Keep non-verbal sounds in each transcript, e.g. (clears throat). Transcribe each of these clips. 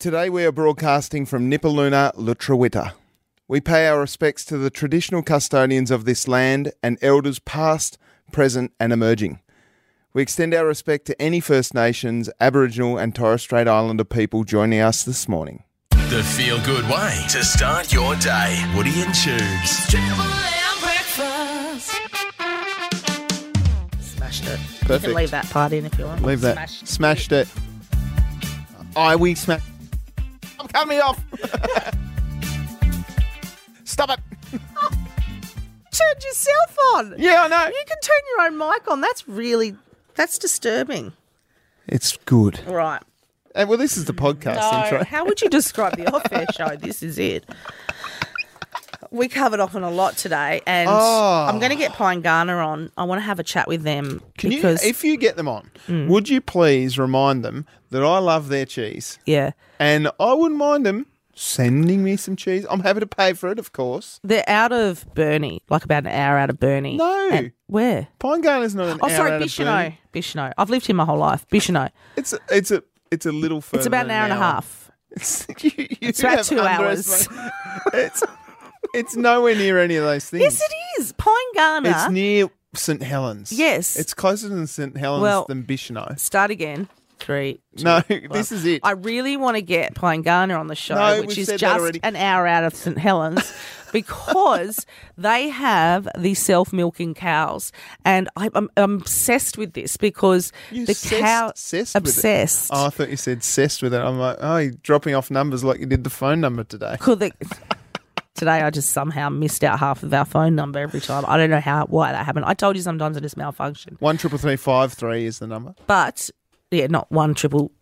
Today we are broadcasting from Nipaluna, Lutruwita. We pay our respects to the traditional custodians of this land and elders past, present, and emerging. We extend our respect to any First Nations, Aboriginal, and Torres Strait Islander people joining us this morning. The feel good way to start your day. Woody and Tubes. Smashed it. You Perfect. can leave that part in if you want. Leave that. Smashed. Smashed it. I we smashed. (laughs) I'm cutting me off. Stop it. (laughs) Turned yourself on. Yeah, I know. You can turn your own mic on. That's really that's disturbing. It's good. Right. Uh, well, this is the podcast No, intro. how would you describe the off air show? (laughs) This is it. We covered off on a lot today, and Oh. I'm going to get Pyengana on. I want to have a chat with them Can because, you, if you get them on, mm. would you please remind them that I love their cheese yeah, and I wouldn't mind them sending me some cheese. I'm happy to pay for it, of course. they're out of Burnie, like about an hour out of Burnie. No. And- where? Pyengana's not an Oh, hour sorry, out of Bicheno. Burnie. Bicheno. I've lived here my whole life. Bicheno. It's a, it's a it's a little further. It's about an than hour and a half. (laughs) It's, you, you It's about two hours. (laughs) It's it's nowhere near any of those things. Yes, it is. Pine Garner. It's near St Helens. Yes. it's closer than St Helens Well- than Bicheno. Start again. Three. two, No, one. (laughs) this is it. I really want to get Pyengana on the show, No, which we've is said that just already. an hour out of St Helens, (laughs) because they have the self-milking cows, and I, I'm, I'm obsessed with this because You the obsessed- cow obsessed with it? obsessed. Oh, I thought you said cessed with it. I'm like, oh, you're dropping off numbers like you did the phone number today. Could they- (laughs) Today, I just somehow missed out half of our phone number every time. I don't know how why that happened. I told you sometimes it just malfunction, One triple three five three is the number. but yeah, not one triple.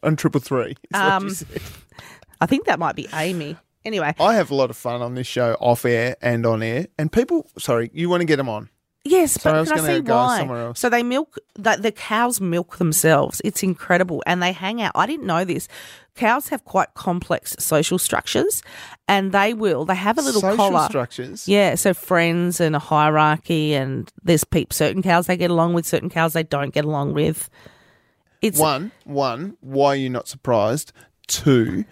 One triple three. Um. I think that might be Amy. Anyway, I have a lot of fun on this show, off air and on air. And people, sorry, you want to get them on? Yes, I but was can I see why? So they milk the, the cows milk themselves. It's incredible, and they hang out. I didn't know this. Cows have quite complex social structures, and they will. They have a little Social collar. structures. Yeah, so friends and a hierarchy, and there's peep. Certain cows they get along with, certain cows they don't get along with. It's One, one. Why are you not surprised? Two.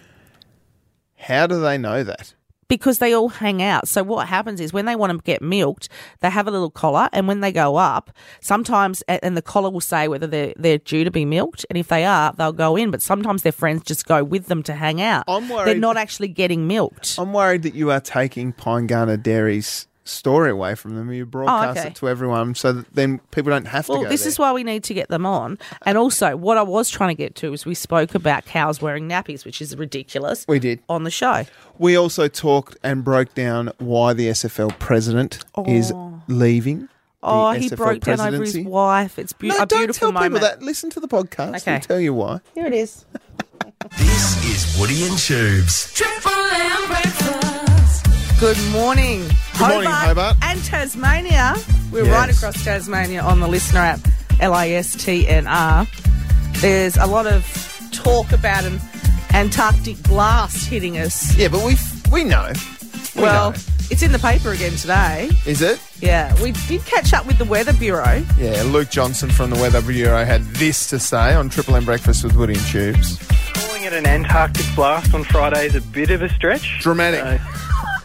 How do they know that? Because they all hang out. So what happens is when they want to get milked, they have a little collar, and when they go up, sometimes and the collar will say whether they're they're due to be milked, and if they are, they'll go in. But sometimes their friends just go with them to hang out. I'm worried They're not actually getting milked. I'm worried that you are taking Pyengana Dairy's story away from them. You broadcast Oh, okay. it to everyone so that then people don't have to well, go this there. is why we need to get them on. And also, what I was trying to get to is we spoke about cows wearing nappies, which is ridiculous. we did. on the show. We also talked and broke down why the SFL president is oh. leaving. Oh, he SFL broke down over his wife. It's be- No, a don't beautiful tell moment. people that. Listen to the podcast. Okay. We'll tell you why. Here it is. This is Woody and Tubes. Triple M breakfast. Good morning. Good morning, Hobart. And Tasmania. We're Yes. right across Tasmania on the listener app, L I S T N R. There's a lot of talk about an Antarctic blast hitting us. Yeah, but we we know. We well, know. it's in the paper again today. is it? Yeah, we did catch up with the Weather Bureau. Yeah, Luke Johnson from the Weather Bureau had this to say on Triple M Breakfast with Woody and Tubes. Calling it an Antarctic blast on Friday is a bit of a stretch. Dramatic. Uh,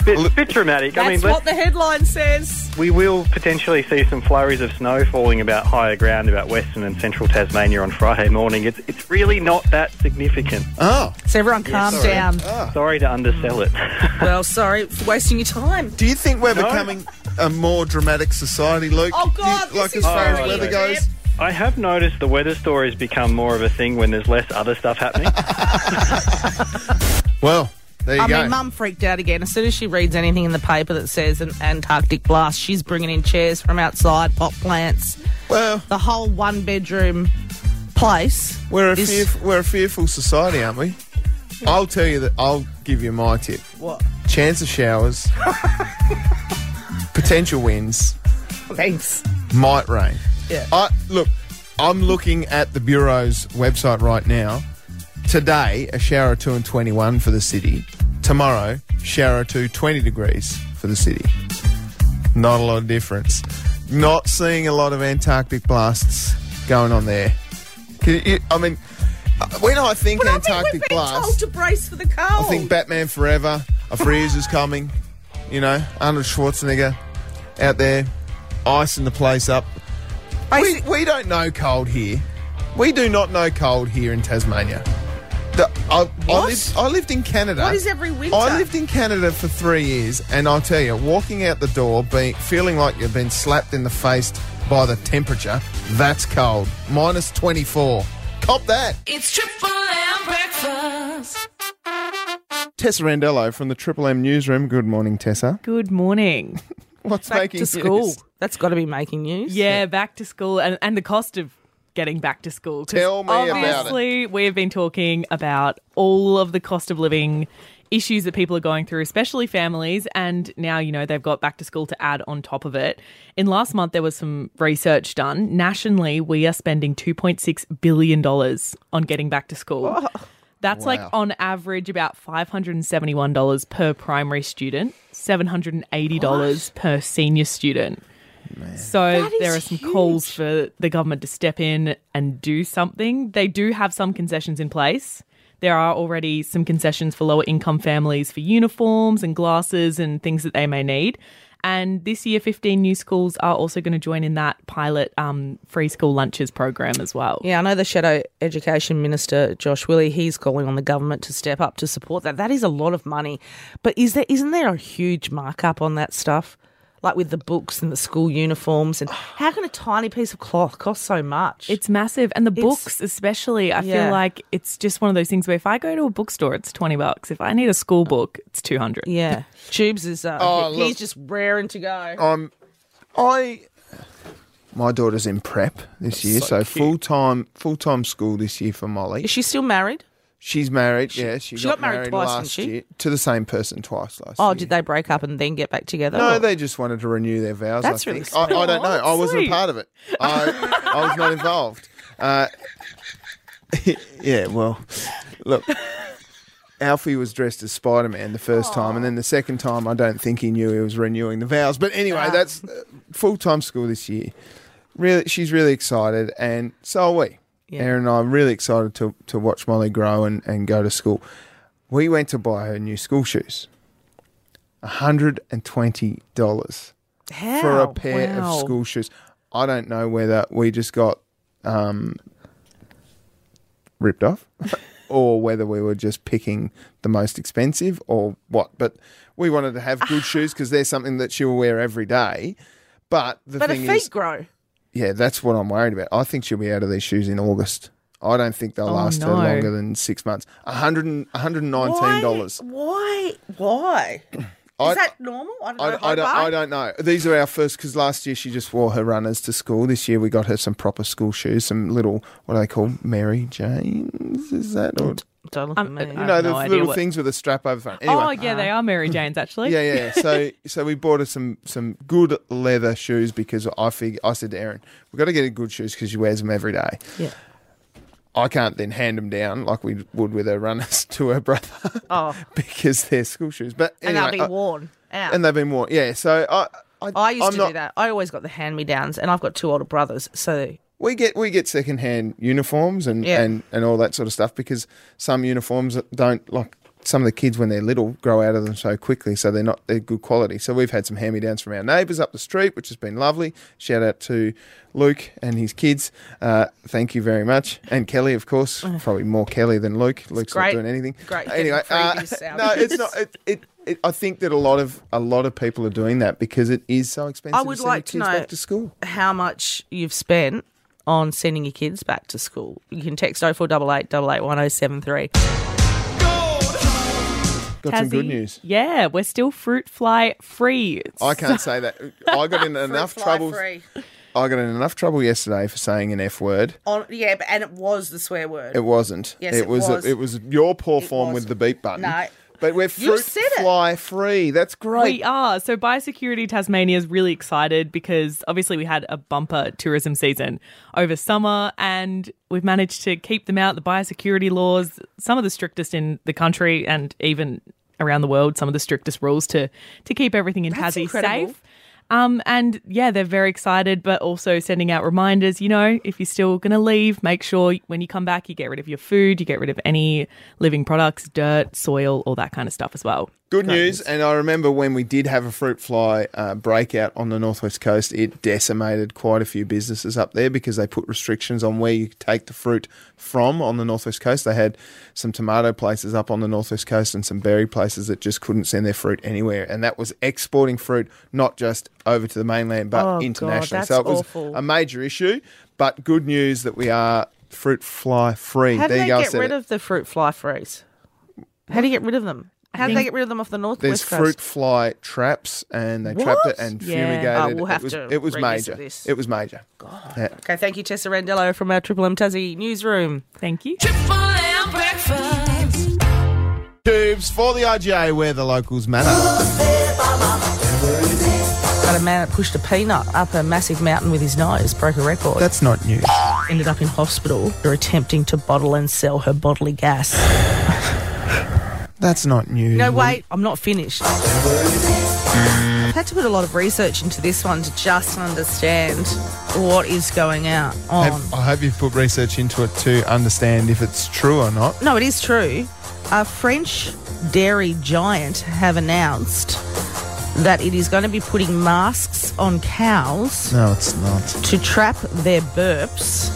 bit, bit dramatic. That's I mean, what the headline says. we will potentially see some flurries of snow falling about higher ground about western and central Tasmania on Friday morning. It's, it's really not that significant. Oh, So everyone calm sorry. down. Ah. Sorry to undersell it. (laughs) Well, sorry for wasting your time. do you think we're becoming a more dramatic society, Luke? Oh, Do you- God, this like is as far as very weather good. goes. I have noticed the weather stories become more of a thing when there's less other stuff happening. (laughs) (laughs) Well, there you I go. mean, Mum freaked out again. As soon as she reads anything in the paper that says an Antarctic blast, she's bringing in chairs from outside, pot plants, well, the whole one bedroom place. we're a is- fearf- we're a fearful society, aren't we? I'll tell you that. I'll give you my tip. What? Chance of showers, (laughs) potential winds, Thanks. might rain. Yeah. I look. I'm looking at the bureau's website right now. Today, a shower or two and 21 for the city. Tomorrow, shower to 20 degrees for the city. Not a lot of difference. Not seeing a lot of Antarctic blasts going on there. Can you- I mean, uh, When I think But I think Antarctic been blast, told to brace for the cold. I think Batman Forever, a freeze is coming. You know, Arnold Schwarzenegger out there, icing the place up. We, we don't know cold here. We do not know cold here in Tasmania. The, I, I, lived, I lived in Canada. What is every winter? I lived in Canada for three years, and I'll tell you, walking out the door, being feeling like you've been slapped in the face by the temperature, that's cold. Minus 24. Cop that. It's Triple M breakfast. Tessa Randello from the Triple M newsroom. Good morning, Tessa. Good morning. (laughs) What's back making to school. news? That's got to be making news. Yeah, back to school and, and the cost of getting back to school. 'Cause Tell me about it. Obviously, we have been talking about all of the cost of living issues that people are going through, especially families. And now, you know, they've got back to school to add on top of it. In last month, there was some research done. Nationally, we are spending $2.6 billion on getting back to school. Oh. That's like Wow. on average about $571 per primary student, $780 per senior student. So That is there are some calls for the government to step in and do something. They do have some concessions in place. There are already some concessions for lower income families for uniforms and glasses and things that they may need. And this year, 15 new schools are also going to join in that pilot um, free school lunches program as well. Yeah, I know the Shadow Education Minister Josh Willie. He's calling on the government to step up to support that. That is a lot of money, but is there isn't there a huge markup on that stuff, like with the books and the school uniforms? And (sighs) how can a tiny piece of cloth cost so much? It's massive. And the It's- books, especially, I Yeah. feel like it's just one of those things where if I go to a bookstore, it's 20 bucks. If I need a school book, it's 200. yeah. (laughs) Tubes is uh, Oh, he- he's just raring to go. I'm, I, my daughter's in prep this year, so, full time full time school this year for Molly. Is she still married? She's married. yeah, she, she got married twice, didn't last she? year to the same person twice last Oh, year. did they break up and then get back together? No, or- they just wanted to renew their vows. That's I really think. I, I don't know. I wasn't a part of it. I, I was not involved. Uh, (laughs) yeah, well, look, Alfie was dressed as Spider Man the first time, and then the second time, I don't think he knew he was renewing the vows. But anyway, Ah. that's uh, full time school this year. Really, she's really excited, and so are we. Yeah. Aaron and I are really excited to to watch Molly grow and, and go to school. We went to buy her new school shoes. hundred and twenty dollars How? for a pair Wow. of school shoes. I don't know whether we just got um, ripped off (laughs) or whether we were just picking the most expensive or what. But we wanted to have good (sighs) shoes because they're something that she'll wear every day. But the But her feet is, grow. Yeah, that's what I'm worried about. I think she'll be out of these shoes in August. I don't think they'll Oh, last her longer than six months. 100 and- $119. Why? Why? (clears throat) I- Is that normal? I don't know. I, I, don't, I don't know. These are our first because last year she just wore her runners to school. This year we got her some proper school shoes, some little what are they called? Mary Janes? Is that or Don't look Um, at me. You know the no idea little what- things with a strap over the front? Anyway, Oh, yeah, they are Mary Jane's, actually. yeah, yeah. So (laughs) so we bought her some some good leather shoes because I fig- I said to Erin, we've got to get her good shoes because she wears them every day. Yeah. I can't then hand them down like we would with her runners (laughs) to her brother Oh, (laughs) because they're school shoes. But and they'll I- be worn out. and they've been worn. Yeah. So I. I, I used I'm to not, do that. I always got the hand me downs, and I've got two older brothers, so We get we get secondhand uniforms and, Yeah. and, and all that sort of stuff because some uniforms don't like some of the kids when they're little grow out of them so quickly, so they're not they're good quality. So we've had some hand me downs from our neighbours up the street, which has been lovely. Shout out to Luke and his kids. Uh, thank you very much, and Kelly, of course. (sighs) Probably more Kelly than Luke. Luke's great- not doing anything. great Anyway, uh, (laughs) no, it's not. It, it, it, I think that a lot of a lot of people are doing that because it is so expensive. I would to send like to kids know back to school. how much you've spent on sending your kids back to school. You can text 0488 881073. Got some good news. Yeah, we're still fruit fly free. I can't say that. I got in (laughs) enough trouble. I got in enough trouble yesterday for saying an F word. On, yeah, but, and it was the swear word. It wasn't. Yes, it, it was. was. it was your poor form was. with the beep button. No. But we're You fruit said it. fly free. That's great. We are. So Biosecurity Tasmania is really excited because obviously we had a bumper tourism season over summer and we've managed to keep them out. The biosecurity laws, some of the strictest in the country and even around the world, some of the strictest rules to to keep everything in That's Tassie incredible. safe. Um, and yeah, they're very excited, but also sending out reminders. You know, if you're still going to leave, make sure when you come back, you get rid of your food, you get rid of any living products, dirt, soil, all that kind of stuff as well. Good news, and I remember when we did have a fruit fly uh, breakout on the northwest coast, it decimated quite a few businesses up there because they put restrictions on where you take the fruit from on the northwest coast. They had some tomato places up on the northwest coast and some berry places that just couldn't send their fruit anywhere, and that was exporting fruit not just over to the mainland but Oh, God, internationally. that's so it was awful. a major issue, but good news that we are fruit fly free. How do there they you go. Get rid it. of the fruit fly freeze? How do you get rid of them? How do they get rid of them off the north There's northwest fruit coast? fly traps, and they trapped What? it and Yeah. fumigated. Oh, we'll have it was, to it was revisit major. this. It was major. Yeah. Okay, thank you, Tessa Randello from our Triple M Tassie newsroom. Thank you. Triple M breakfast. Tubes for the IGA where the locals matter. Got a man that pushed a peanut up a massive mountain with his nose, broke a record. That's not news. ended up in hospital for attempting to bottle and sell her bodily gas. That's not new. No, wait, I'm not finished. I've had to put a lot of research into this one to just understand what is going out on. Have- I hope you've put research into it to understand if it's true or not. No, it is true. A French dairy giant have announced that it is going to be putting masks on cows No, it's not. to trap their burps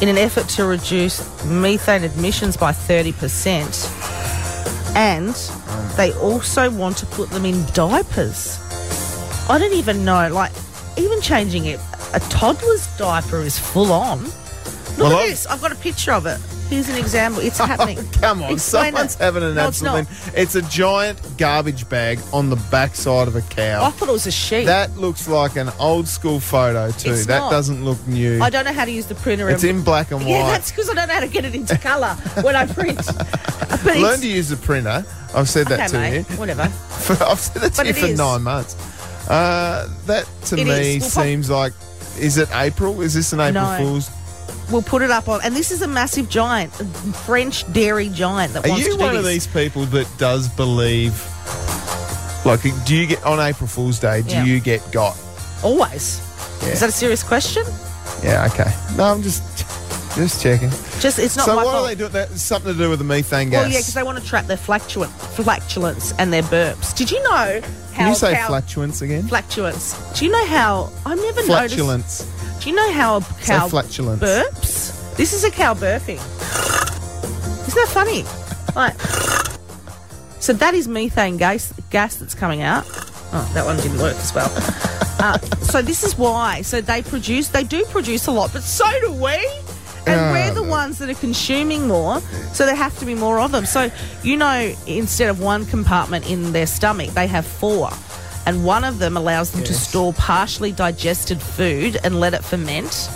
in an effort to reduce methane emissions by 30%. And they also want to put them in diapers. I don't even know, like, even changing it, a toddler's diaper is full on. Look Well, at I've- this. I've got a picture of it. Here's an example. It's (laughs) happening. Come on, Explain someone's it. having an No, it's absolute. not. It's, a giant garbage bag on the backside of a cow. I thought it was a sheep. That looks like an old school photo too. It's that not. doesn't look new. I don't know how to use the printer. It's in black and white. Yeah, that's because I don't know how to get it into colour when I print. (laughs) Learn to use the printer. I've said that okay, to mate. you. Whatever. (laughs) I've said that to But you for is. nine months. Uh, that to It me is. Seems like. Is it April? Is this an April No. Fool's? We'll put it up on, and this is a massive giant, a French dairy giant that Are wants you to do one of these people that does believe? Like, do you get on April Fool's Day? Do Yeah. you get got? Always. Yeah. Is that a serious question? Yeah. Okay. No, I'm just just checking. Just it's not so my what fault. are they doing? That's something to do with the methane gas. Well, yeah, because they want to trap their flatulent, flatulence and their burps. Did you know how Can you say cow, flatulence again? flatulence? Do you know how I never noticed? Flatulence. Do you know how a cow flatulence. burps? This is a cow burping. Isn't that funny? Like, so that is methane gas gas that's coming out. Oh, that one didn't work as well. (laughs) Uh, so this is why. So they produce, they do produce a lot, but so do we. And Oh, we're the no. ones that are consuming more, so there have to be more of them. So, you know, instead of one compartment in their stomach, they have four. And one of them allows them to store partially digested food and let it ferment.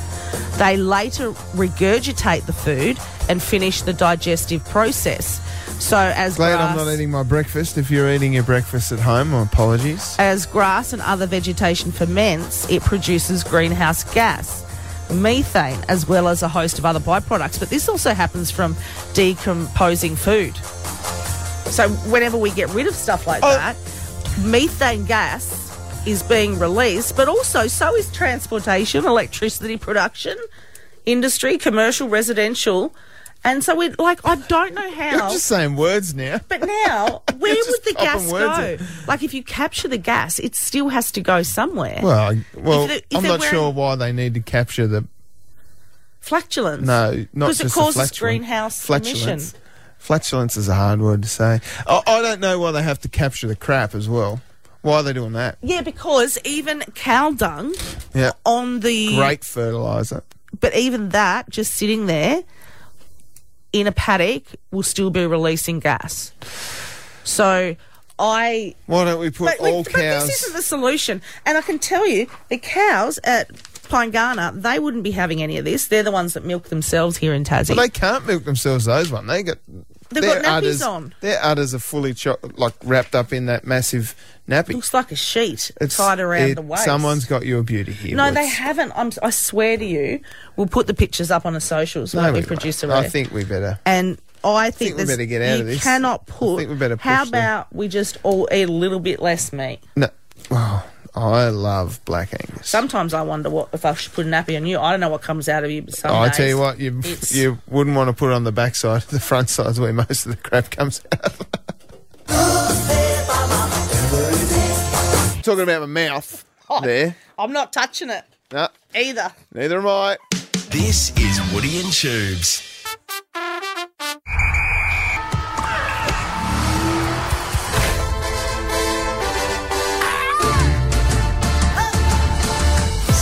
They later regurgitate the food and finish the digestive process. So, as Glad grass, I'm not eating my breakfast. If you're eating your breakfast at home, my apologies. as grass and other vegetation ferments, it produces greenhouse gas, methane, as well as a host of other byproducts. But this also happens from decomposing food. So whenever we get rid of stuff like Oh. that, methane gas is being released, but also so is transportation, electricity production, industry, commercial, residential. And so we like I don't know how You're just saying words now. but now, (laughs) where would the gas go? in. Like, if you capture the gas, it still has to go somewhere. Well, I- well, If the- if I'm not wearing- sure why they need to capture the Flatulence. no, not Because it causes the greenhouse flatulence. emission. Flatulence is a hard word to say. I, I don't know why they have to capture the crap as well. Why are they doing that? Yeah, because even cow dung Yeah, on the. great fertilizer. But even that, just sitting there in a paddock, will still be releasing gas. So I Why don't we put But, like, all but cows? this isn't the solution. And I can tell you, the cows at Pine they wouldn't be having any of this. They're the ones that milk themselves here in Tassie. Well, they can't milk themselves. Those one, they got. They've their got nappies udders, on. Their udders are fully cho- like wrapped up in that massive nappy. looks like a sheet It's- tied around it- the waist. Someone's got you a beauty here. No, they haven't. I'm, I swear to you, we'll put the pictures up on the socials. No, won't we we, producer won't. I think we better. And I think, think we better get out of this. cannot I put. think we better how push them. about we just all eat a little bit less meat? No, I love Black Angus. Sometimes I wonder what if I should put a nappy on you. I don't know what comes out of you, but some Oh, I days tell you what, you it's- you wouldn't want to put it on the backside. The front side's where most of the crap comes out. (laughs) Talking about my mouth oh, there. I'm not touching it No, either. neither am I. This is Woody and Tubes.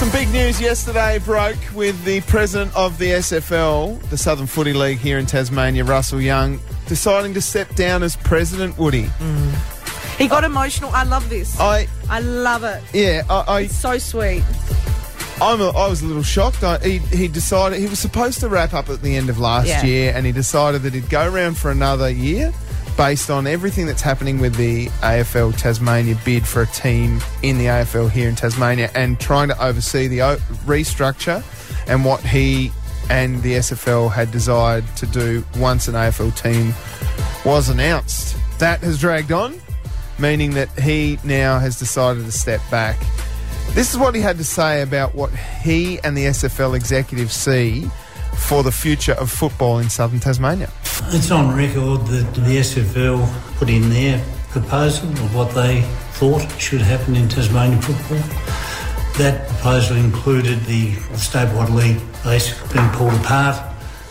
Some big news yesterday broke with the president of the SFL, the Southern Footy League here in Tasmania, Russell Young, deciding to step down as president. Woody, mm. He got emotional. I love this. I I love it. yeah, I, I So sweet. I'm a, I was a little shocked. I, he, he decided he was supposed to wrap up at the end of last Yeah. year, and he decided that he'd go around for another year based on everything that's happening with the AFL Tasmania bid for a team in the AFL here in Tasmania and trying to oversee the restructure and what he and the SFL had desired to do once an AFL team was announced. That has dragged on, meaning that he now has decided to step back. This is what he had to say about what he and the SFL executives see for the future of football in southern Tasmania. It's on record that the SFL put in their proposal of what they thought should happen in Tasmanian football. That proposal included the statewide league basically being pulled apart,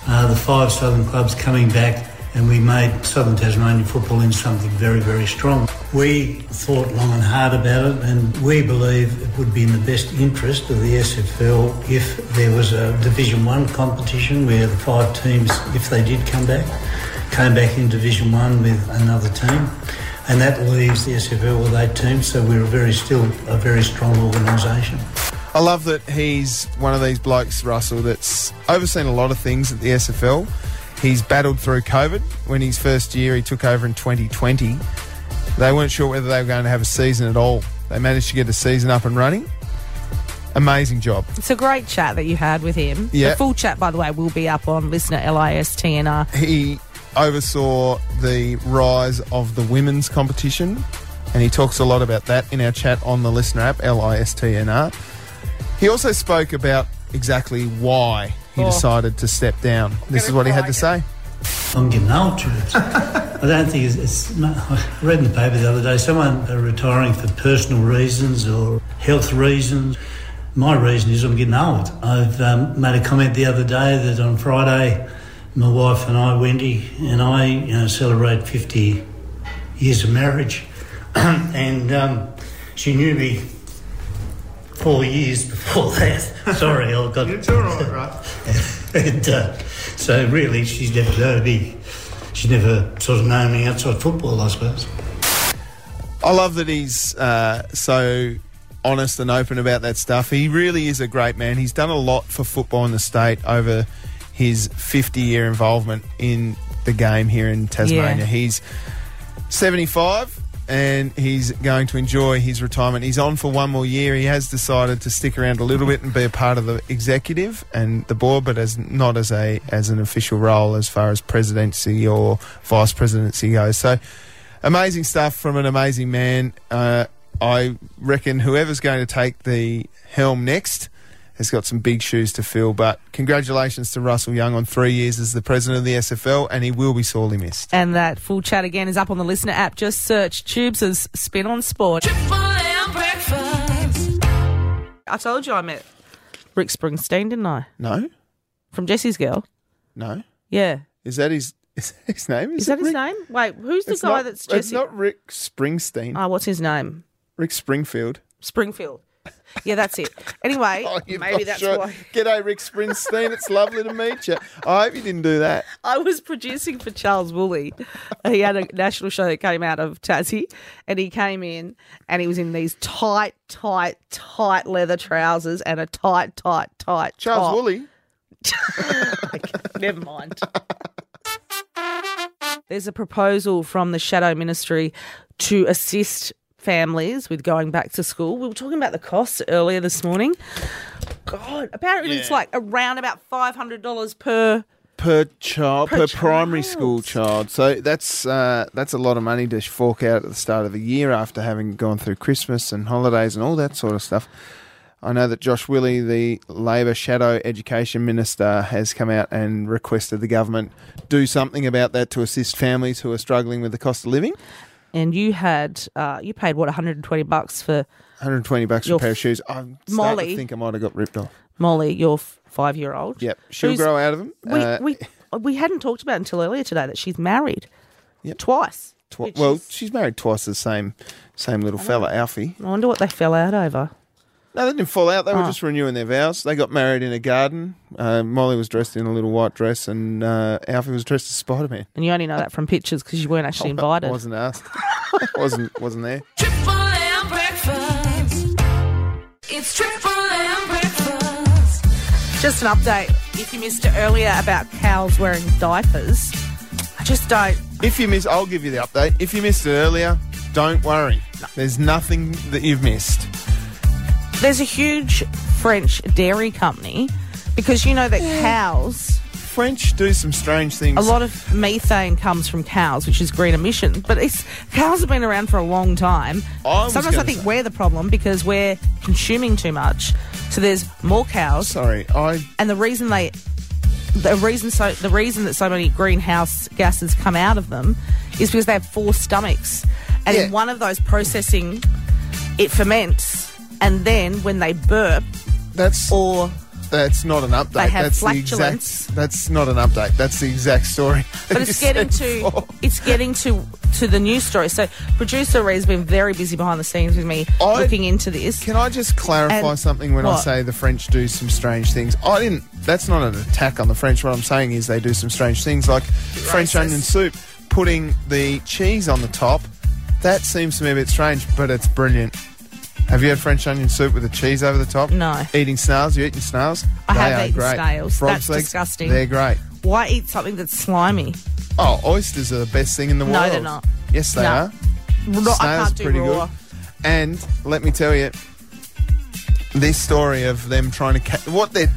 uh, the five southern clubs coming back, and we made southern Tasmanian football in something very, very strong. We thought long and hard about it, and we believe it would be in the best interest of the SFL if there was a Division One competition where the five teams, if they did come back, came back in Division One with another team, and that leaves the SFL with eight teams. So we're very still a very strong organisation. I love that he's one of these blokes, Russell, that's overseen a lot of things at the SFL. He's battled through COVID. When his first year he took over in 2020, they weren't sure whether they were going to have a season at all. They managed to get a season up and running. Amazing job. It's a great chat that you had with him. Yeah. The full chat, by the way, will be up on listener LISTNR. he oversaw the rise of the women's competition, and he talks a lot about that in our chat on the listener app, L I S T N R. He also spoke about exactly why he Oh. decided to step down. This is what he had to say. I'm getting old, George. I don't think it's, it's. I read in the paper the other day someone are retiring for personal reasons or health reasons. My reason is I'm getting old. I've um, made a comment the other day that on Friday, my wife and I, Wendy, and I, you know, celebrate 50 years of marriage, (clears throat) and um, she knew me four years before that. (laughs) Sorry, I got. It's all right, right? (laughs) and uh, so really, she's never known me. She's never sort of known me outside football, I suppose. I love that he's uh, so honest and open about that stuff. He really is a great man. He's done a lot for football in the state over his 50 year involvement in the game here in Tasmania. Yeah. He's 75 and he's going to enjoy his retirement. He's on for one more year. He has decided to stick around a little bit and be a part of the executive and the board, but as not as a as an official role as far as presidency or vice presidency goes. So amazing stuff from an amazing man. Uh, I reckon whoever's going to take the helm next has got some big shoes to fill. But congratulations to Russell Young on three years as the president of the SFL, and he will be sorely missed. And that full chat again is up on the listener app. Just search Tubes as Spin on Sport. Triple M breakfast. I told you I met Rick Springsteen, didn't I? No, From Jesse's Girl. no, Yeah. is that his? (laughs) Is that his name? Is it that his name? Wait, who's the It's guy not- that's It's Jesse? not Rick Springsteen. Oh, what's his name? Rick Springfield. Springfield. Yeah, that's it. Anyway, (laughs) Oh, maybe that's sure. why. G'day, Rick Springsteen. It's lovely to meet you. I hope you didn't do that. (laughs) I was producing for Charles Woolley. He had a national show that came out of Tassie, and he came in and he was in these tight, tight, tight leather trousers and a tight, tight, tight Charles top. Woolley. (laughs) Never mind. There's a proposal from the Shadow Ministry to assist families with going back to school. We were talking about the costs earlier this morning. God, apparently it's like around about five hundred dollars per per child, per, Per primary school child. So that's uh, that's a lot of money to fork out at the start of the year after having gone through Christmas and holidays and all that sort of stuff. I know that Josh Willie, the Labor Shadow Education Minister, has come out and requested the government do something about that to assist families who are struggling with the cost of living. And you had uh, you paid what 120 bucks for 120 bucks for a pair of shoes. I'm starting Molly- to think I might have got ripped off. Molly, your five year old. Yep, she'll Who's- grow out of them. We, Uh, we we hadn't talked about until earlier today that she's married. Yep. Twice. tw- which well, is- she's married twice to the same same little fella, Alfie. I wonder what they fell out over. No, they didn't fall out. They were Oh. just renewing their vows. They got married in a garden. Uh, Molly was dressed in a little white dress, and uh, Alfie was dressed as Spider Man. And you only know that from pictures because you weren't actually (laughs) invited. wasn't asked. (laughs) wasn't wasn't there. Triple M breakfast. It's Triple M breakfast. Just an update. If you missed it earlier about cows wearing diapers, I just don't. If you miss, I'll give you the update. If you missed it earlier, don't worry. There's nothing that you've missed. There's a huge French dairy company because you know that cows, French do some strange things. a lot of methane comes from cows, which is green emission. But it's cows have been around for a long time. I Sometimes I think say- we're the problem because we're consuming too much. So there's more cows. Sorry, I and the reason they the reason so the reason that so many greenhouse gases come out of them is because they have four stomachs and in one of those processing it ferments and then when they burp that's or that's not an update. They have that's the flatulence. exact. That's not an update. That's the exact story. but it's getting to before. it's getting to to the news story so producer Ree's been very busy behind the scenes with me I- looking into this Can I just clarify And- something when I say the French do some strange things? I didn't. That's not an attack on the French. What I'm saying is they do some strange things, like French onion soup, putting the cheese on the top. That seems to me a bit strange, but it's brilliant. Have you had French onion soup with the cheese over the top? No. Eating snails? You eating snails? I They have are eaten great. snails. Frog's That's legs, disgusting. They're great. why eat something that's slimy Oh, oysters are the best thing in the world. No, they're not. Yes, they No. are. I Snails can't do pretty raw good. And let me tell you, this story of them trying to ca- what they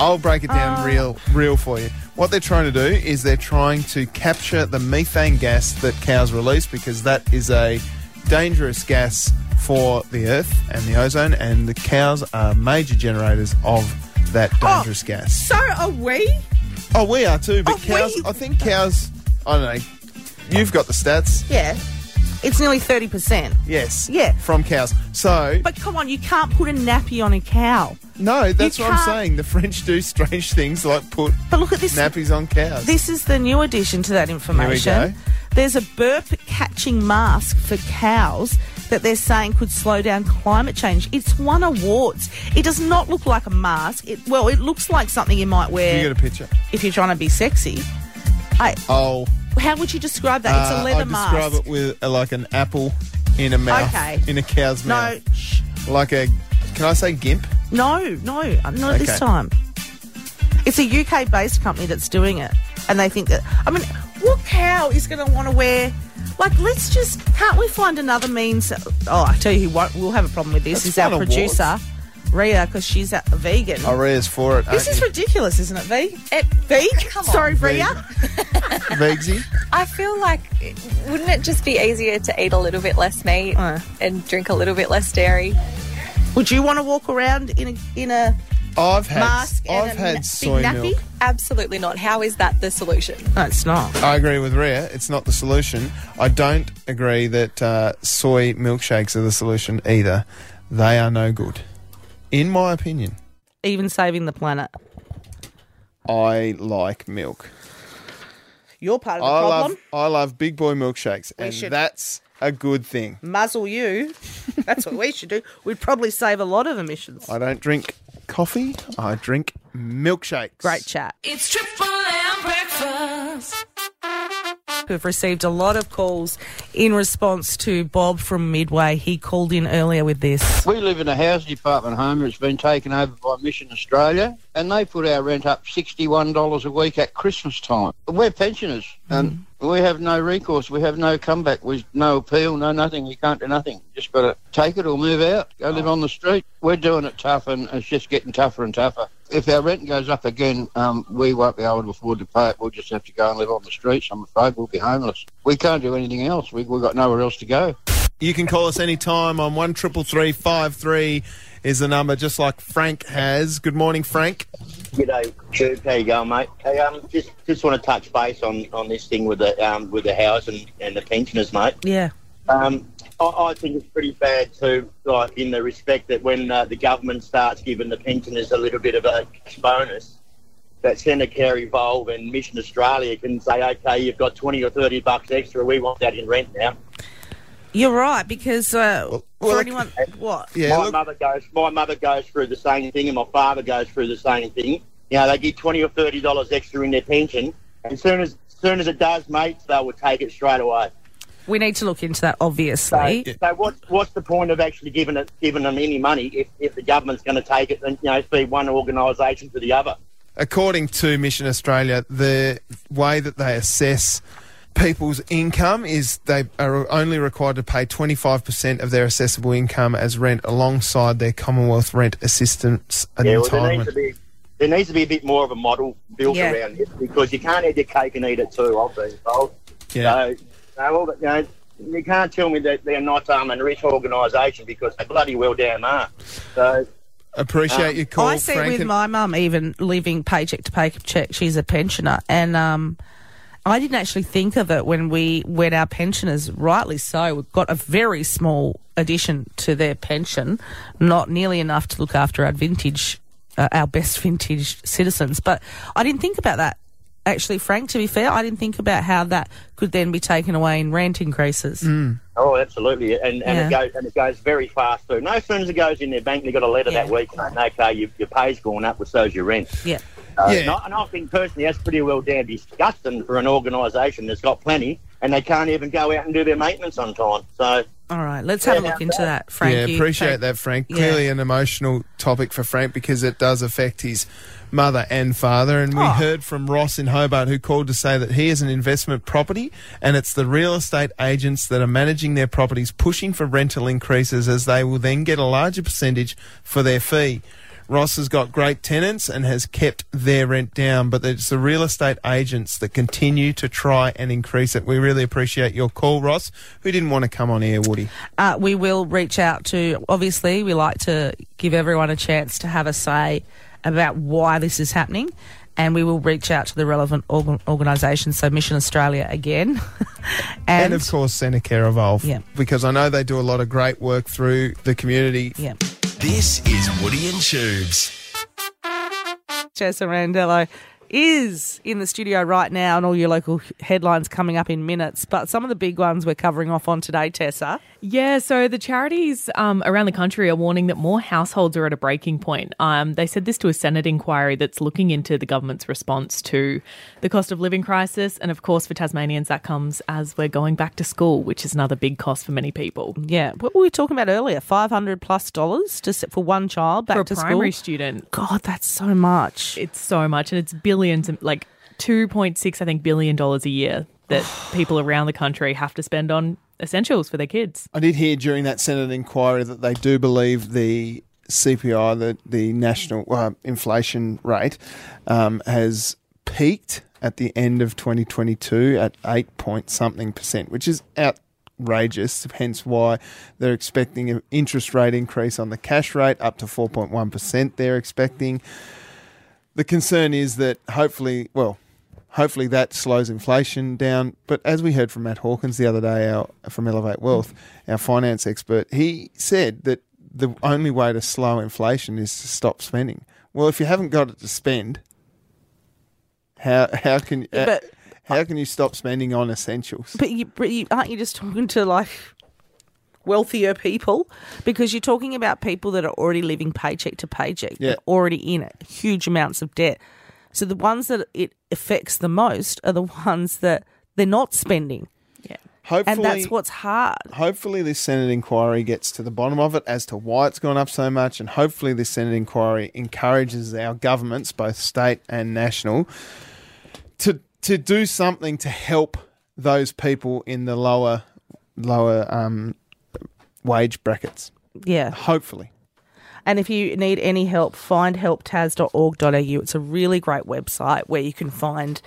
I'll break it down Uh. real real for you. What they're trying to do is they're trying to capture the methane gas that cows release because that is a dangerous gas for the earth and the ozone and the cows are major generators of that oh, dangerous gas. so are we Oh, we are too, but Oh, cows we- I think cows I don't know. You've got the stats. yeah it's nearly 30% Yes. Yeah. From cows. So But come on, you can't put a nappy on a cow. No, that's You what I'm saying. The French do strange (laughs) things like put But look at this. nappies on cows. This is the new addition to that information. go. There's a burp catching mask for cows that they're saying could slow down climate change. It's won awards. It does not look like a mask. It, well, it looks like something you might wear you got a picture? if you're trying to be sexy. I, Oh, how would you describe that? it's uh, a leather I describe mask. it with uh, like an apple in a mouth, Okay. in a cow's no, mouth, shh, like a. Can I say gimp? no, no, uh, not this time. It's a UK based company that's doing it. And they think that, I mean, what cow is going to want to wear, like, let's just, can't we find another means? Oh, I tell you who won't, we'll have a problem with this Let's is our find producer, Ria, because she's a vegan. Aria's for it. this aren't is you? ridiculous, isn't it, V? It, V? Come (laughs) on. Sorry, Ria. (laughs) Vegsy. I feel like, wouldn't it just be easier to eat a little bit less meat Uh. and drink a little bit less dairy? Would you want to walk around in a, in a I've had. mask and I've a had na- soy big nappy? milk. Absolutely not. How is that the solution? No, it's not. I agree with Ria. It's not the solution. I don't agree that uh, soy milkshakes are the solution either. They are no good, in my opinion. Even saving the planet. I like milk. You're part of the I problem. love I love big boy milkshakes, and should- that's a good thing. Muzzle you. That's what we should do. We'd probably save a lot of emissions. I don't drink coffee. I drink milkshakes. Great chat. It's Triple M breakfast. We've received a lot of calls in response to Bob from Midway. He called in earlier with this. We live in a housing department home that's been taken over by Mission Australia, and they put our rent up $61 a week at Christmas time. We're pensioners, and mm. We have no recourse. We have no comeback. We no appeal, no nothing. You can't do nothing. Just got to take it or move out. Go live on the street. We're doing it tough, and it's just getting tougher and tougher. if our rent goes up again, um, we won't be able to afford to pay it. We'll just have to go and live on the streets. I'm afraid we'll be homeless. We can't do anything else. We, we've got nowhere else to go. You can call us anytime on one triple three five three is the number, just like Frank has. Good morning, Frank. G'day, Tube. How you going, mate? Hey, um, just just want to touch base on, on this thing with the um with the house and, and the pensioners, mate. Yeah. Um, I, I think it's pretty bad too, like in the respect that when uh, the government starts giving the pensioners a little bit of a bonus, that Centacare Evolve and Mission Australia can say, okay, you've got twenty or thirty bucks extra, we want that in rent now. You're right because uh, well, for look- anyone, what? Yeah, my look, mother goes. My mother goes through the same thing, and my father goes through the same thing. You know, they get twenty or thirty dollars extra in their pension, and soon as soon as it does, mates, they will take it straight away. We need to look into that, So, obviously. so what, what's the point of actually giving it giving them any money if, if the government's going to take it and you know feed one organisation to the other? according to Mission Australia, the way that they assess people's income is they are only required to pay 25% of their assessable income as rent alongside their Commonwealth rent assistance Yeah, well, there needs to be there needs to be a bit more of a model built Yeah. around this because you can't eat your cake and eat it too. I've been told. yeah. So, so all that, you know, you can't tell me that they're not um, a rich organisation because they bloody well damn are. So, Appreciate um, your call, I see Frank. with and- my mum, even living paycheck to paycheck. She's a pensioner, and um, I didn't actually think of it when we when our pensioners, rightly so, got a very small addition to their pension, not nearly enough to look after our vintage, uh, our best vintage citizens. But I didn't think about that. Actually, Frank, to be fair, I didn't think about how that could then be taken away in rent increases. oh, absolutely, and, and Yeah. it goes and it goes very fast too. No sooner as it goes in their bank, they got a letter Yeah. that week saying, okay, your, your pay's gone up, well, so's your rent. Yeah. Uh, Yeah. and, I, and I think personally that's pretty well damn disgusting for an organisation that's got plenty and they can't even go out and do their maintenance on time. So, All right, let's have a look into that, Frank. yeah, appreciate take- that, Frank. Yeah. Clearly an emotional topic for Frank because it does affect his mother and father. And we Oh. heard from Ross in Hobart who called to say that he is an investment property and it's the real estate agents that are managing their properties pushing for rental increases as they will then get a larger percentage for their fee. Ross has got great tenants and has kept their rent down, but it's the real estate agents that continue to try and increase it. We really appreciate your call, Ross. Who didn't want to come on air, Woody? Uh, we will reach out to, obviously, we like to give everyone a chance to have a say about why this is happening. And we will reach out to the relevant organ- organisations, so Mission Australia again. (laughs) And, and, of course, Centacare Evolve. Yeah. Because I know they do a lot of great work through the community. yeah. This is Woody and Tubes. Tessa Randello is in the studio right now, and all your local headlines coming up in minutes. But some of the big ones we're covering off on today, Tessa. Yeah, so the charities um, around the country are warning that more households are at a breaking point. Um, they said this to a Senate inquiry that's looking into the government's response to the cost of living crisis. And of course, for Tasmanians, that comes as we're going back to school, which is another big cost for many people. Yeah, what were we talking about earlier? Five hundred plus dollars just for one child back for a to primary school. student, God, that's so much. it's so much, and it's billions, like 2.6, I think, billion dollars a year that (sighs) people around the country have to spend on essentials for their kids. I did hear during that Senate inquiry that they do believe the CPI, the, the national uh, inflation rate, um, has peaked at the end of 2022 at 8 point something percent, which is outrageous, hence why they're expecting an interest rate increase on the cash rate up to 4.1%. They're expecting. The concern is that hopefully, well, hopefully that slows inflation down. But as we heard from Matt Hawkins the other day, our from Elevate Wealth, our finance expert, he said that the only way to slow inflation is to stop spending. Well, if you haven't got it to spend, how how can uh, But- how can you stop spending on essentials? But you, but you aren't you just talking to like wealthier people because you're talking about people that are already living paycheck to paycheck, Yeah. they're already in it, huge amounts of debt. So the ones that it affects the most are the (laughs) ones that they're not spending, Hopefully, and that's what's hard. hopefully this Senate inquiry gets to the bottom of it as to why it's gone up so much, and hopefully this Senate inquiry encourages our governments, both state and national, to to do something to help those people in the lower lower um, wage brackets. Yeah. Hopefully, And if you need any help, find helptas.org.au. It's a really great website where you can find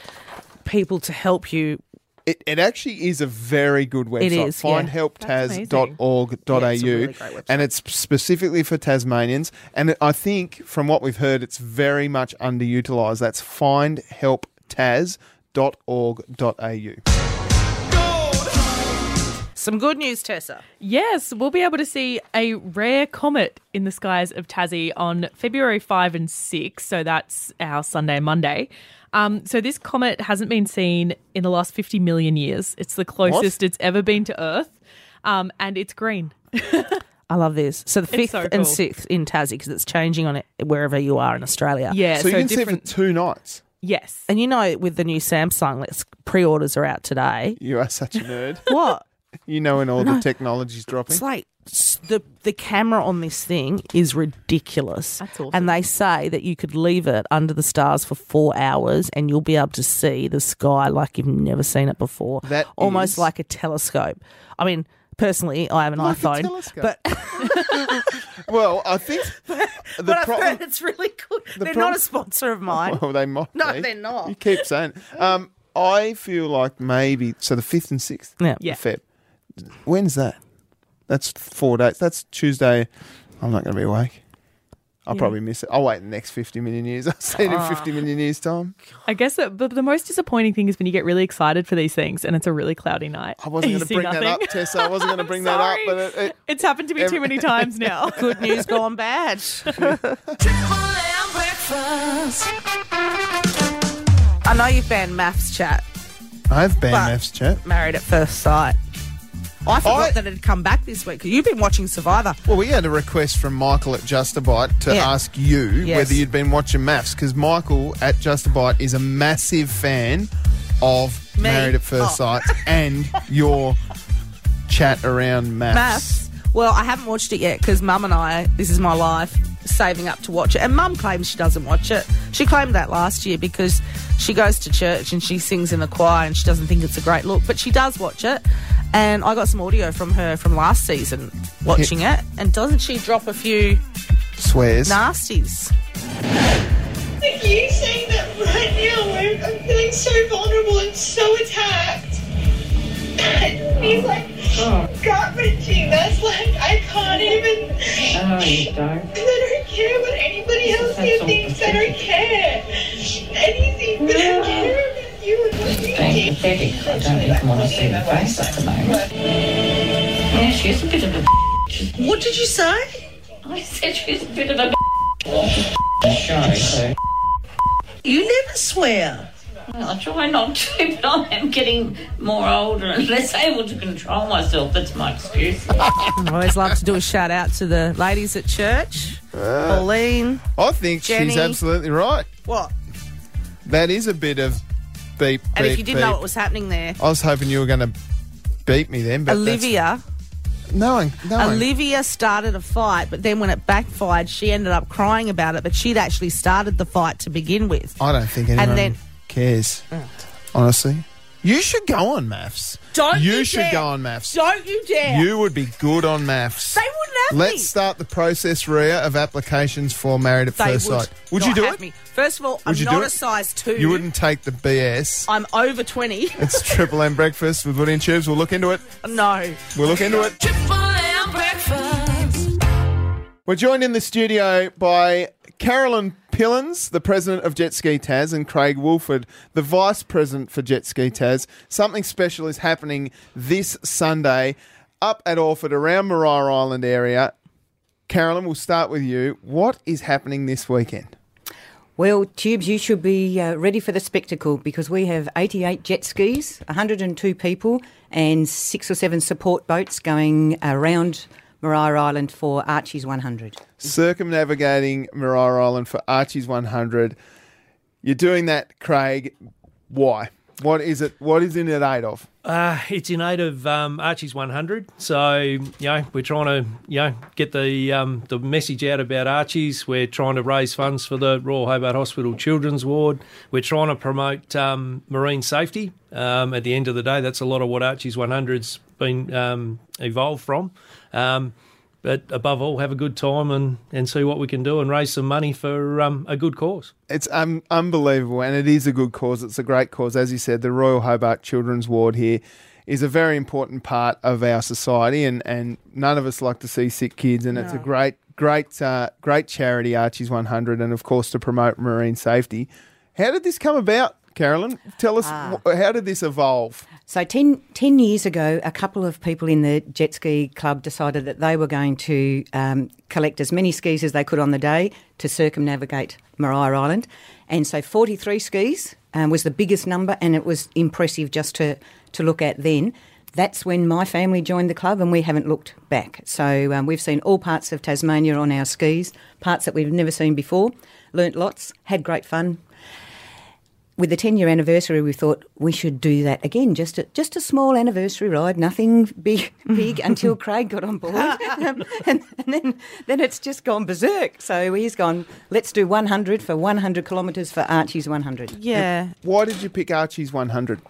people to help you. It, it actually is a very good website. It is, yeah. Findhelptas.org.au. Yeah, it's a really and it's specifically for Tasmanians. And I think, from what we've heard, it's very much underutilised. That's findhelptas.org.au. Some good news, Tessa. Yes, we'll be able to see a rare comet in the skies of Tassie on February 5 and 6. So that's our Sunday and Monday. Um, so this comet hasn't been seen in the last 50 million years. It's the closest it's ever been to Earth. Um, and it's green. (laughs) I love this. So the fifth so and cool. sixth in Tassie because it's changing on it wherever you are in Australia. Yeah, So, so, you can different. see it for two nights. yes. And you know, with the new Samsung, let's pre-orders are out today. You are such a nerd. What? You know when all the technology's dropping. It's like the the camera on this thing is ridiculous. That's awesome. And they say that you could leave it under the stars for four hours and you'll be able to see the sky like you've never seen it before. That almost is- like a telescope. I mean, personally, I have an Like a iPhone, telescope. but (laughs) (laughs) Well, I think the but I've problem. heard it's really good. They're prob- not a sponsor of mine. Well, they might. No, be. they're not. You keep saying. Um, I feel like maybe so. The fifth and sixth. Yeah. Yeah. Feb. When's that? That's four days. That's Tuesday. I'm not going to be awake. I'll probably miss it. I'll wait the next 50 million years. (laughs) I'll see it in Ah. 50 million years' time. I guess that, but the most disappointing thing is when you get really excited for these things and it's a really cloudy night. I wasn't (laughs) You going to see bring that up, nothing. Tessa. I wasn't going to bring that up, (laughs) but it, it, It's happened to me too many times now. Good news gone bad. Triple M breakfast. I know you've banned maths chat, I've banned But- F's chat. married at first sight. I forgot I- that it had come back this week. You've been watching Survivor. Well, we had a request from Michael at Justabite to Yeah. ask you Yes. whether you'd been watching maths because Michael at Justabite is a massive fan of Me? Married at First Oh. Sight (laughs) and your chat around maths. Maths. Well, I haven't watched it yet because Mum and I, this is my life, saving up to watch it. And Mum claims she doesn't watch it. She claimed that last year because she goes to church and she sings in the choir and she doesn't think it's a great look, but she does watch it. And I got some audio from her from last season watching it. And doesn't she drop a few Swears. nasties? Like you saying that right now, I'm feeling so vulnerable and so attacked. (laughs) He's like oh. gut wrenching. That's like I can't even. No, you don't. I don't care what anybody else here thinks. I don't care anything, but I care about you and what you Being pathetic. I don't even want to see the face at the moment. Yeah, she's a bit of a What did you say? I said she's a bit of a (laughs) show, so. You never swear. Well, I try not to, (laughs) but I am getting more older and less able to control myself. That's my excuse. (laughs) I always love to do a shout out to the ladies at church. Ah. Pauline. I think Jenny. she's absolutely right. What? That is a bit of beep, beep, And if you didn't know what was happening there, I was hoping you were going to beat me then, but Olivia. No, one- no. one- Olivia started a fight, but then when it backfired, she ended up crying about it. But she'd actually started the fight to begin with. I don't think anyone then- cares. Honestly, you should go on maths. Don't you you should dare. go on maths. Don't you dare! You would be good on maths. they wouldn't have Let's me. start the process, Ria, of applications for Married at They First would Sight. Would not you do have it? Me. First of all, Would I'm you do not it? a size two. You wouldn't take the BS. I'm over twenty. (laughs) It's Triple M Breakfast with Woody and Tubes. We'll look into it. no. We'll look into it. Triple M breakfast. We're joined in the studio by Carolyn Pillins, the president of Jet Ski Taz, and Craig Wolford, the vice president for Jet Ski Taz. Something special is happening this Sunday up at Orford around Maria Island area. Carolyn, we'll start with you. What is happening this weekend? Well, Tubes, you should be uh, ready for the spectacle because we have 88 jet skis, 102 people, and six or seven support boats going around Maria Island for Archie's 100. Circumnavigating Maria Island for Archie's 100. You're doing that, Craig. Why? What is it? What is in it aid of? Uh, it's in aid of um, Archie's 100. So, you know, we're trying to, you know, get the um, the message out about Archie's. We're trying to raise funds for the Royal Hobart Hospital Children's Ward. We're trying to promote um, marine safety. Um, at the end of the day, that's a lot of what Archie's 100's been um, evolved from. Um, but above all, have a good time and, and see what we can do and raise some money for um, a good cause. It's um, unbelievable, and it is a good cause. It's a great cause. As you said, the Royal Hobart Children's Ward here is a very important part of our society, and, and none of us like to see sick kids, and it's a great, great, uh, great charity, Archie's 100, and of course to promote marine safety. How did this come about, Carolyn? Tell us, Ah. how did this evolve? So 10, 10 years ago, a couple of people in the jet ski club decided that they were going to um, collect as many skis as they could on the day to circumnavigate Maria Island. And so 43 skis um, was the biggest number, and it was impressive just to, to look at then. That's when my family joined the club, and we haven't looked back. So um, we've seen all parts of Tasmania on our skis, parts that we've never seen before, learnt lots, had great fun, with the 10 year anniversary, we thought we should do that again. Just a, just a small anniversary ride, nothing big, (laughs) big until (laughs) Craig got on board. Um, and, and then, then it's just gone berserk. So he's gone, let's do 100 for 100 kilometres for Archie's 100. Yeah. Why did you pick Archie's 100?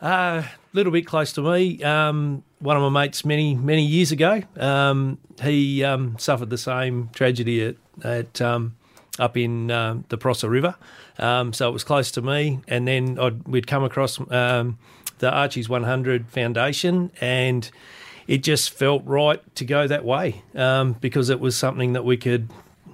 A uh, little bit close to me. Um, one of my mates many many years ago. Um, he um, suffered the same tragedy at, at um, up in um, the Prosser River, um, so it was close to me. And then I'd, we'd come across um, the Archie's 100 Foundation, and it just felt right to go that way um, because it was something that we could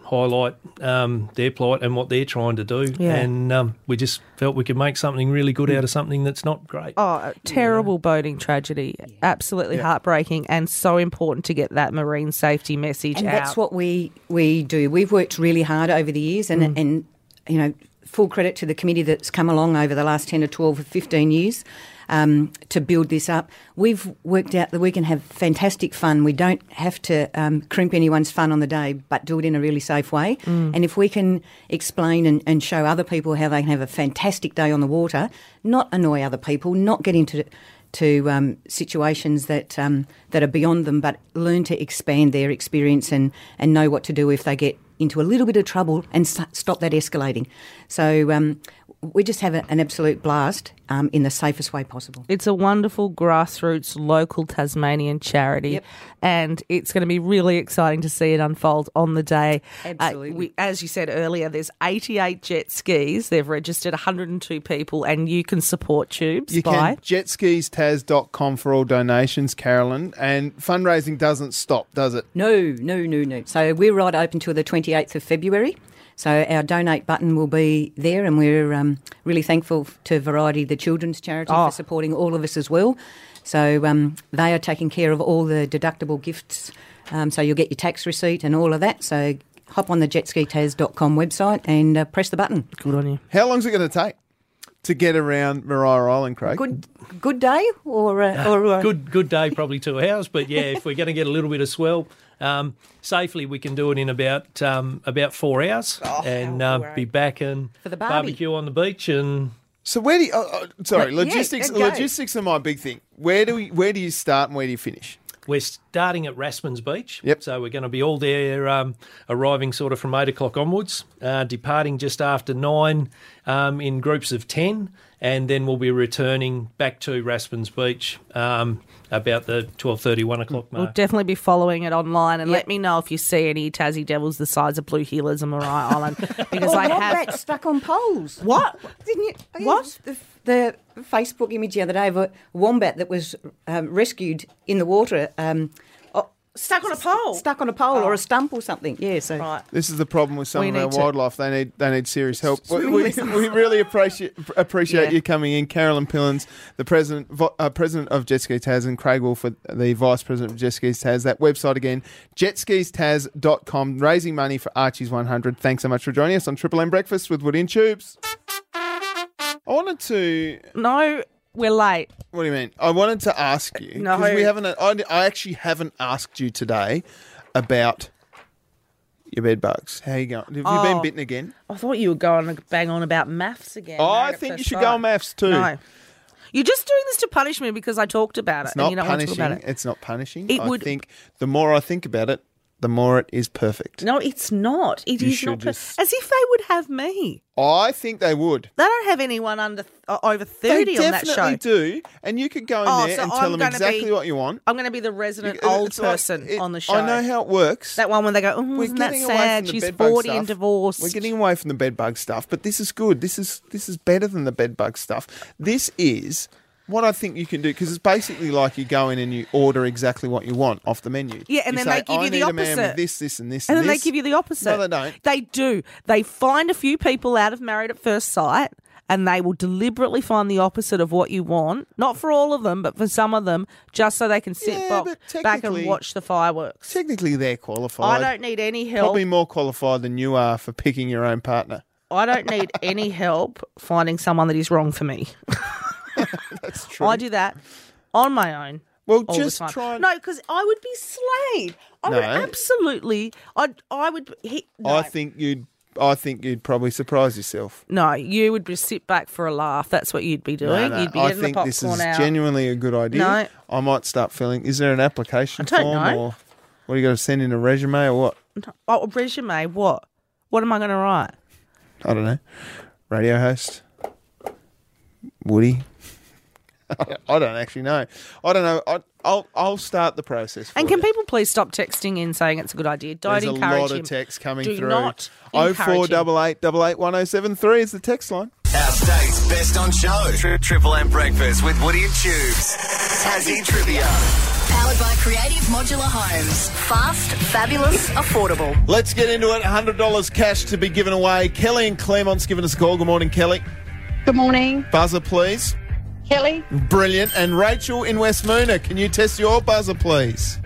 highlight um, their plight and what they're trying to do. Yeah. And um, we just felt we could make something really good out of something that's not great. Oh, a terrible boating tragedy. Absolutely Yeah. heartbreaking and so important to get that marine safety message And out. that's what we, we do. We've worked really hard over the years, and, Mm. and you know, full credit to the committee that's come along over the last 10 or 12 or 15 years um, to build this up. We've worked out that we can have fantastic fun. We don't have to um, crimp anyone's fun on the day, but do it in a really safe way. Mm. And if we can explain and, and show other people how they can have a fantastic day on the water, not annoy other people, not get into to um, situations that um, that are beyond them, but learn to expand their experience and, and know what to do if they get into a little bit of trouble and s- stop that escalating. So um, we just have a, an absolute blast um, in the safest way possible. It's a wonderful grassroots local Tasmanian charity, and it's going to be really exciting to see it unfold on the day. Absolutely. Uh, we, as you said earlier, there's 88 jet skis. They've registered 102 people, and you can support Tubes You by. can jetskistaz.com for all donations, Carolyn, and fundraising doesn't stop, does it? No, no, no, no. So we're right open till the 28th of February. So our donate button will be there, and we're um, really thankful to Variety, the children's charity, Oh. for supporting all of us as well. So um, they are taking care of all the deductible gifts. Um, so you'll get your tax receipt and all of that. So hop on the jetskitaz.com website and uh, press the button. Good on you. How long is it going to take to get around Maria Island, Craig? Good, good day or uh, or uh, good good day, probably two hours. But yeah, if we're going to get a little bit of swell um, safely, we can do it in about um, about four hours and uh, be back and For the barbecue on the beach and. So where do you? Oh, oh, sorry, Well, logistics. go. logistics are my big thing. Where do we? Where do you start and where do you finish? We're starting at Raspins Beach. Yep. So we're going to be all there, um, arriving sort of from eight o'clock onwards, uh, departing just after nine um, in groups of ten, and then we'll be returning back to Raspins Beach um, about the twelve thirty, one o'clock We'll definitely be following it online and let me know if you see any Tassie Devils the size of blue heelers on Maria (laughs) Island because or I have. wombats stuck on poles. What? Didn't you? What? The, the Facebook image the other day of a wombat that was um, rescued in the water. Um, stuck on a pole. Stuck on a pole or a stump or something. Yeah. So. Right. This is the problem with some We of our need to- wildlife. They need they need serious help. (laughs) We, we, we really appreciate appreciate Yeah. you coming in, Carolyn Pillins, the president vo- uh, president of Jet Ski Taz, and Craig Wolf, the vice president of Jet Skis Taz. That website again, jetskistaz.com, raising money for Archie's 100. Thanks so much for joining us on Triple M Breakfast with Woody and Tubes. I wanted to. No, we're late. What do you mean? I wanted to ask you No. we haven't. I, I actually haven't asked you today about your bed bugs. How you going? Have you been Oh. bitten again? I thought you were going to bang on about maths again. Oh, I at think you first should sight. go on maths too. No. You're just doing this to punish me because I talked about It's it not and you don't want to punishing. talk about it. It's not punishing. It I would- think the more I think about it, the more it is perfect. No, it's not. It You is should not. per- just- As if they would have me. I think they would. They don't have anyone under uh, over They thirty on that definitely show. do, and you could go in Oh, there so and I'm tell them gonna exactly be- what you want. I'm going to be the resident You- old it's like- person it- on the show. I know how it works. That one when they go, oh, isn't that sad? She's bedbug 40 stuff. and divorced. We're getting away from the bedbug stuff, but this is good. This is this is better than the bedbug stuff. This is what I think you can do because it's basically like you go in and you order exactly what you want off the menu. Yeah, and You then say, they give you the need a man with opposite. this, this, and this, and and, then they give you the opposite. No, they don't. They do. They find a few people out of Married at First Sight and they will deliberately find the opposite of what you want. Not for all of them, but for some of them, just so they can sit Yeah, bo- but back and technically- watch the fireworks. Technically, they're qualified. I don't need any help. Probably more qualified than you are for picking your own partner. I don't need any help finding someone that is wrong for me. (laughs) (laughs) That's true. I do that on my own. Well, all just the time. try and- No, because I would be slayed. I would No. absolutely. I I would. He, no. I think you'd. I think you'd probably surprise yourself. No, you would just sit back for a laugh. That's what you'd be doing. No, no, You'd be I getting think the this popcorn is out. genuinely a good idea. No. I might start filling. Is there an application I don't form know. or what? do you got to send in a resume or what? Oh, a resume. What? What am I going to write? I don't know. Radio host. Woody. (laughs) I don't actually know. I don't know. I, I'll I'll start the process. For And can you. people please stop texting in saying it's a good idea? Don't There's encourage a lot him. of text coming Do through. not Oh encourage four him. double eight double eight one oh seven three is the text line. Our state's best on show. Tri- Triple M breakfast with Woody and Tubes. Tassie trivia. Powered by Creative Modular Homes. Fast, fabulous, affordable. Let's get into it. hundred dollars cash to be given away. Kelly and Claremont's given us a call. Good morning, Kelly. Good morning, Buzzer, please. Kelly. Brilliant. And Rachel in West Moonah, can you test your buzzer, please?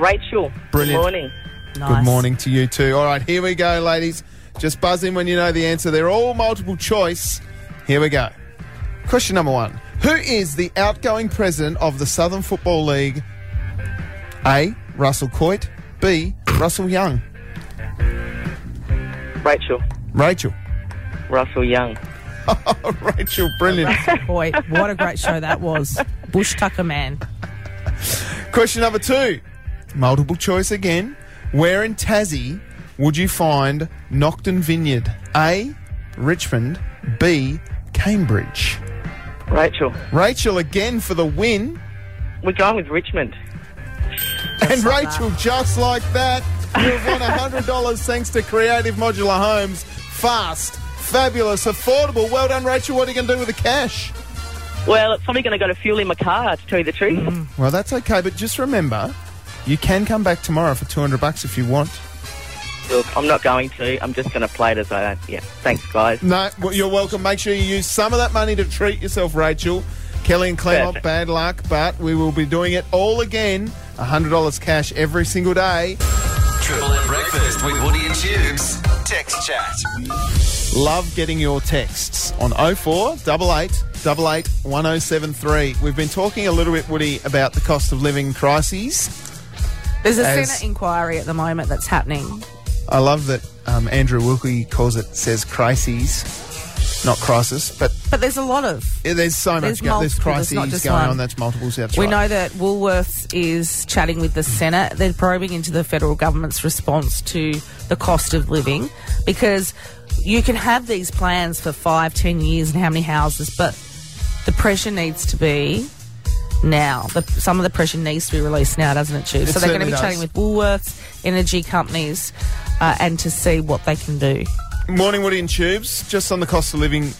Rachel. Brilliant. Good morning. Good morning to you too. All right, here we go, ladies. Just buzz in when you know the answer. They're all multiple choice. Here we go. Question number one Who is the outgoing president of the Southern Football League? A. Russell Coit. B. Russell Young. Rachel. Rachel. Russell Young. (laughs) Rachel, brilliant. Boy, what a great show that was. Bush Tucker Man. Question number two. Multiple choice again. Where in Tassie would you find Nocton Vineyard? A. Richmond. B. Cambridge. Rachel. Rachel again for the win. We're going with Richmond. and Rachel, just like that, you've won $100 thanks to Creative Modular Homes. Fast, fabulous, affordable. Well done, Rachel. What are you going to do with the cash? Well, it's probably going to go to fuel in my car, to tell you the truth. Mm. Well, that's okay, but just remember, you can come back tomorrow for 200 bucks if you want. Look, I'm not going to. I'm just going to play it as I don't. Yeah. Thanks, guys. No, well, you're welcome. Make sure you use some of that money to treat yourself, Rachel. Kelly and Claremont, Perfect. bad luck, but we will be doing it all again. $100 cash every single day. Triple M breakfast with Woody and Tubes. Text chat. Love getting your texts on 04 88 88 1073. We've been talking a little bit, Woody, about the cost of living crises. There's a As- Senate inquiry at the moment that's happening. I love that um, Andrew Wilkie calls it, says crises, not crisis, but But there's a lot of. yeah, there's so much There's going There's there's crises going one. on. That's multiples. That's we right. know that Woolworths is chatting with the Senate. They're probing into the federal government's response to the cost of living because you can have these plans for five, ten years and how many houses, but the pressure needs to be now. The, some of the pressure needs to be released now, doesn't it, Chief? It so they're going to be certainly chatting with Woolworths, energy companies, uh, and to see what they can do. Morning, Woody and Tubes. Just on the cost of living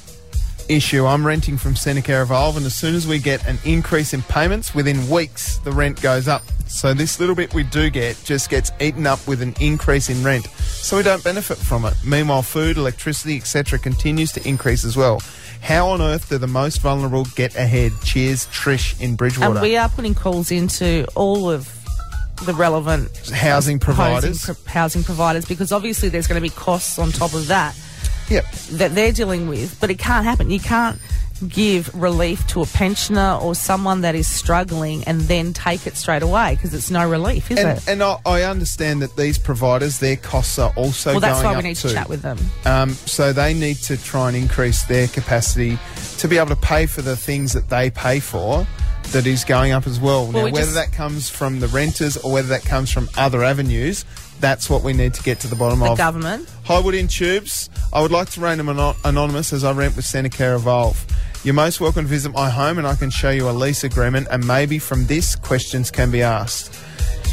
issue, I'm renting from Centacare Evolve, and as soon as we get an increase in payments, within weeks the rent goes up. So this little bit we do get just gets eaten up with an increase in rent, so we don't benefit from it. Meanwhile, food, electricity, etc., continues to increase as well. How on earth do the most vulnerable get ahead? Cheers, Trish in Bridgewater. And we are putting calls into all of the relevant Housing providers. housing, pro- housing providers, because obviously there's going to be costs on top of that. Yep. That they're dealing with, but it can't happen. You can't give relief to a pensioner or someone that is struggling and then take it straight away because it's no relief, is and, it? and I, I understand that these providers, their costs are also well, that's going why we up need too. to chat with them. Um, so they need to try and increase their capacity to be able to pay for the things that they pay for that is going up as well. Well, now, we whether just- that comes from the renters or whether that comes from other avenues, That's what we need to get to the bottom The of. government. Highwood in Tubes. I would like to remain ano- anonymous as I rent with Centacare Evolve. You're most welcome to visit my home and I can show you a lease agreement and maybe from this questions can be asked.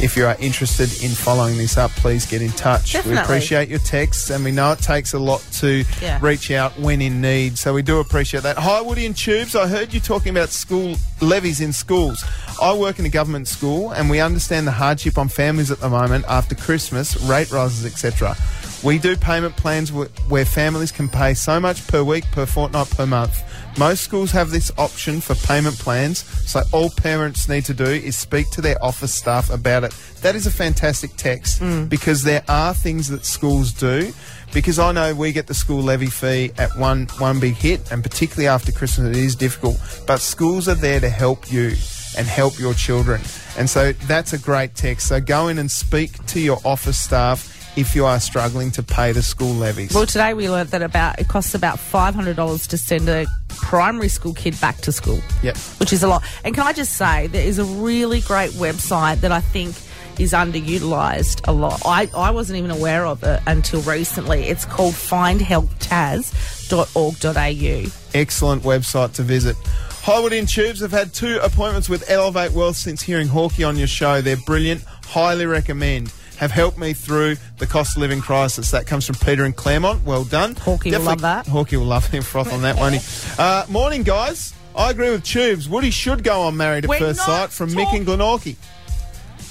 If you are interested in following this up, please get in touch. Definitely. We appreciate your texts and we know it takes a lot to Yeah. reach out when in need. So we do appreciate that. Hi, Woody and Tubes. I heard you talking about school levies in schools. I work in a government school and we understand the hardship on families at the moment after Christmas, rate rises, etc. We do payment plans where families can pay so much per week, per fortnight, per month. Most schools have this option for payment plans, so all parents need to do is speak to their office staff about it. That is a fantastic text mm. because there are things that schools do. Because I know we get the school levy fee at one one big hit, and particularly after Christmas, it is difficult. But schools are there to help you and help your children, and so that's a great text. So go in and speak to your office staff if you are struggling to pay the school levies. Well, today we learned that about it costs about five hundred dollars to send a primary school kid back to school. Yep. which is a lot. And can I just say, there is a really great website that I think is underutilized a lot. I, I wasn't even aware of it until recently. It's called findhelptaz.org.au. Excellent website to visit. Hollywood in Tubes have had two appointments with Elevate Wealth since hearing Hawkeye on your show. They're brilliant. Highly recommend. Have helped me through the cost of living crisis. That comes from Peter and Claremont. Well done. Hawkeye will love that. Hawkeye will love him (laughs) froth on that, won't he? Uh, morning, guys. I agree with Tubes. Woody should go on Married at We're First Sight from Mick and Glenorchy.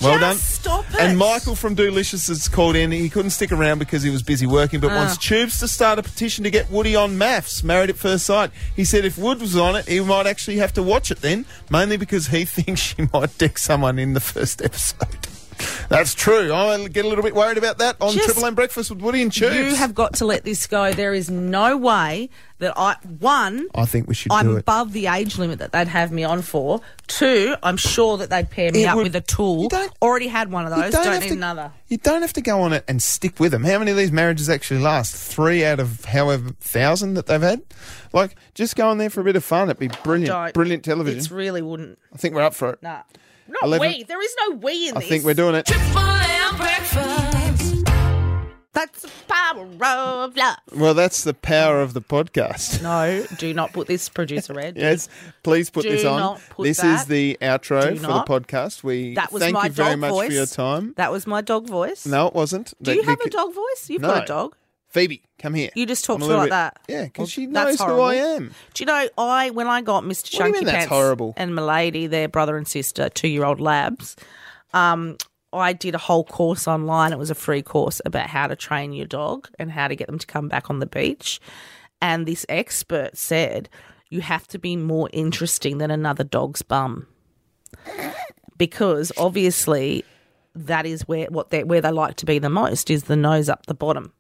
Well done. stop it. And Michael from Doolicious has called in. He couldn't stick around because he was busy working, but Ah. wants Tubes to start a petition to get Woody on maths, Married at First Sight. He said if Wood was on it, he might actually have to watch it then, mainly because he (laughs) thinks she might deck someone in the first episode. That's true. Oh, I get a little bit worried about that on Just- Triple M Breakfast with Woody and Tubes. You have got to let this go. There is no way that I one. I think we should I'm do it. above the age limit that they'd have me on for. Two, I'm sure that they'd pair me It up would- with a tool. Already had one of those. don't Don't, need to- another. You don't have to go on it and stick with them. How many of these marriages actually last? Three out of however thousand that they've had. Like, just go on there for a bit of fun. It'd be brilliant, Don't. brilliant television. It really wouldn't. I think we're up for it. Nah. Not 11 we. There is no we in I this. I think we're doing it. Triple M breakfast. That's the power of love. Well, that's the power of the podcast. No, do not put this producer red. (laughs) Yes, please put Do this on. not put this that. is the outro Do for not. the podcast. We That was thank my you very dog much voice. for your time. That was my dog voice. No, it wasn't. Do That- you have a dog voice? You've No. got a dog. Phoebe, come here. You just talk to her like bit- that. Yeah, because she That's knows who I am. Do you know I when I got Mr. What Chunky Pants horrible? and Milady, their brother and sister, two year old labs, um, I did a whole course online. It was a free course about how to train your dog and how to get them to come back on the beach. And this expert said you have to be more interesting than another dog's bum. Because obviously that is where what they where they like to be the most is the nose up the bottom.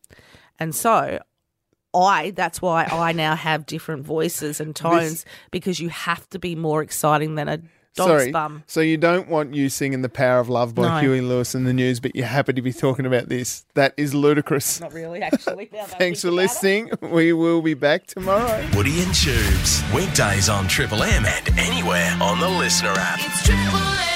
And so I that's why I now have different voices and tones because you have to be more exciting than a dog's Sorry. bum. So you don't want you singing "The Power of Love" by No. Huey Lewis and the News, but you're happy to be talking about this. That is ludicrous. Not really, actually. now that I (laughs) Thanks for think about it. listening. We will be back tomorrow. Woody and Tubes. Weekdays on Triple M and anywhere on the LiSTNR app. It's Triple M.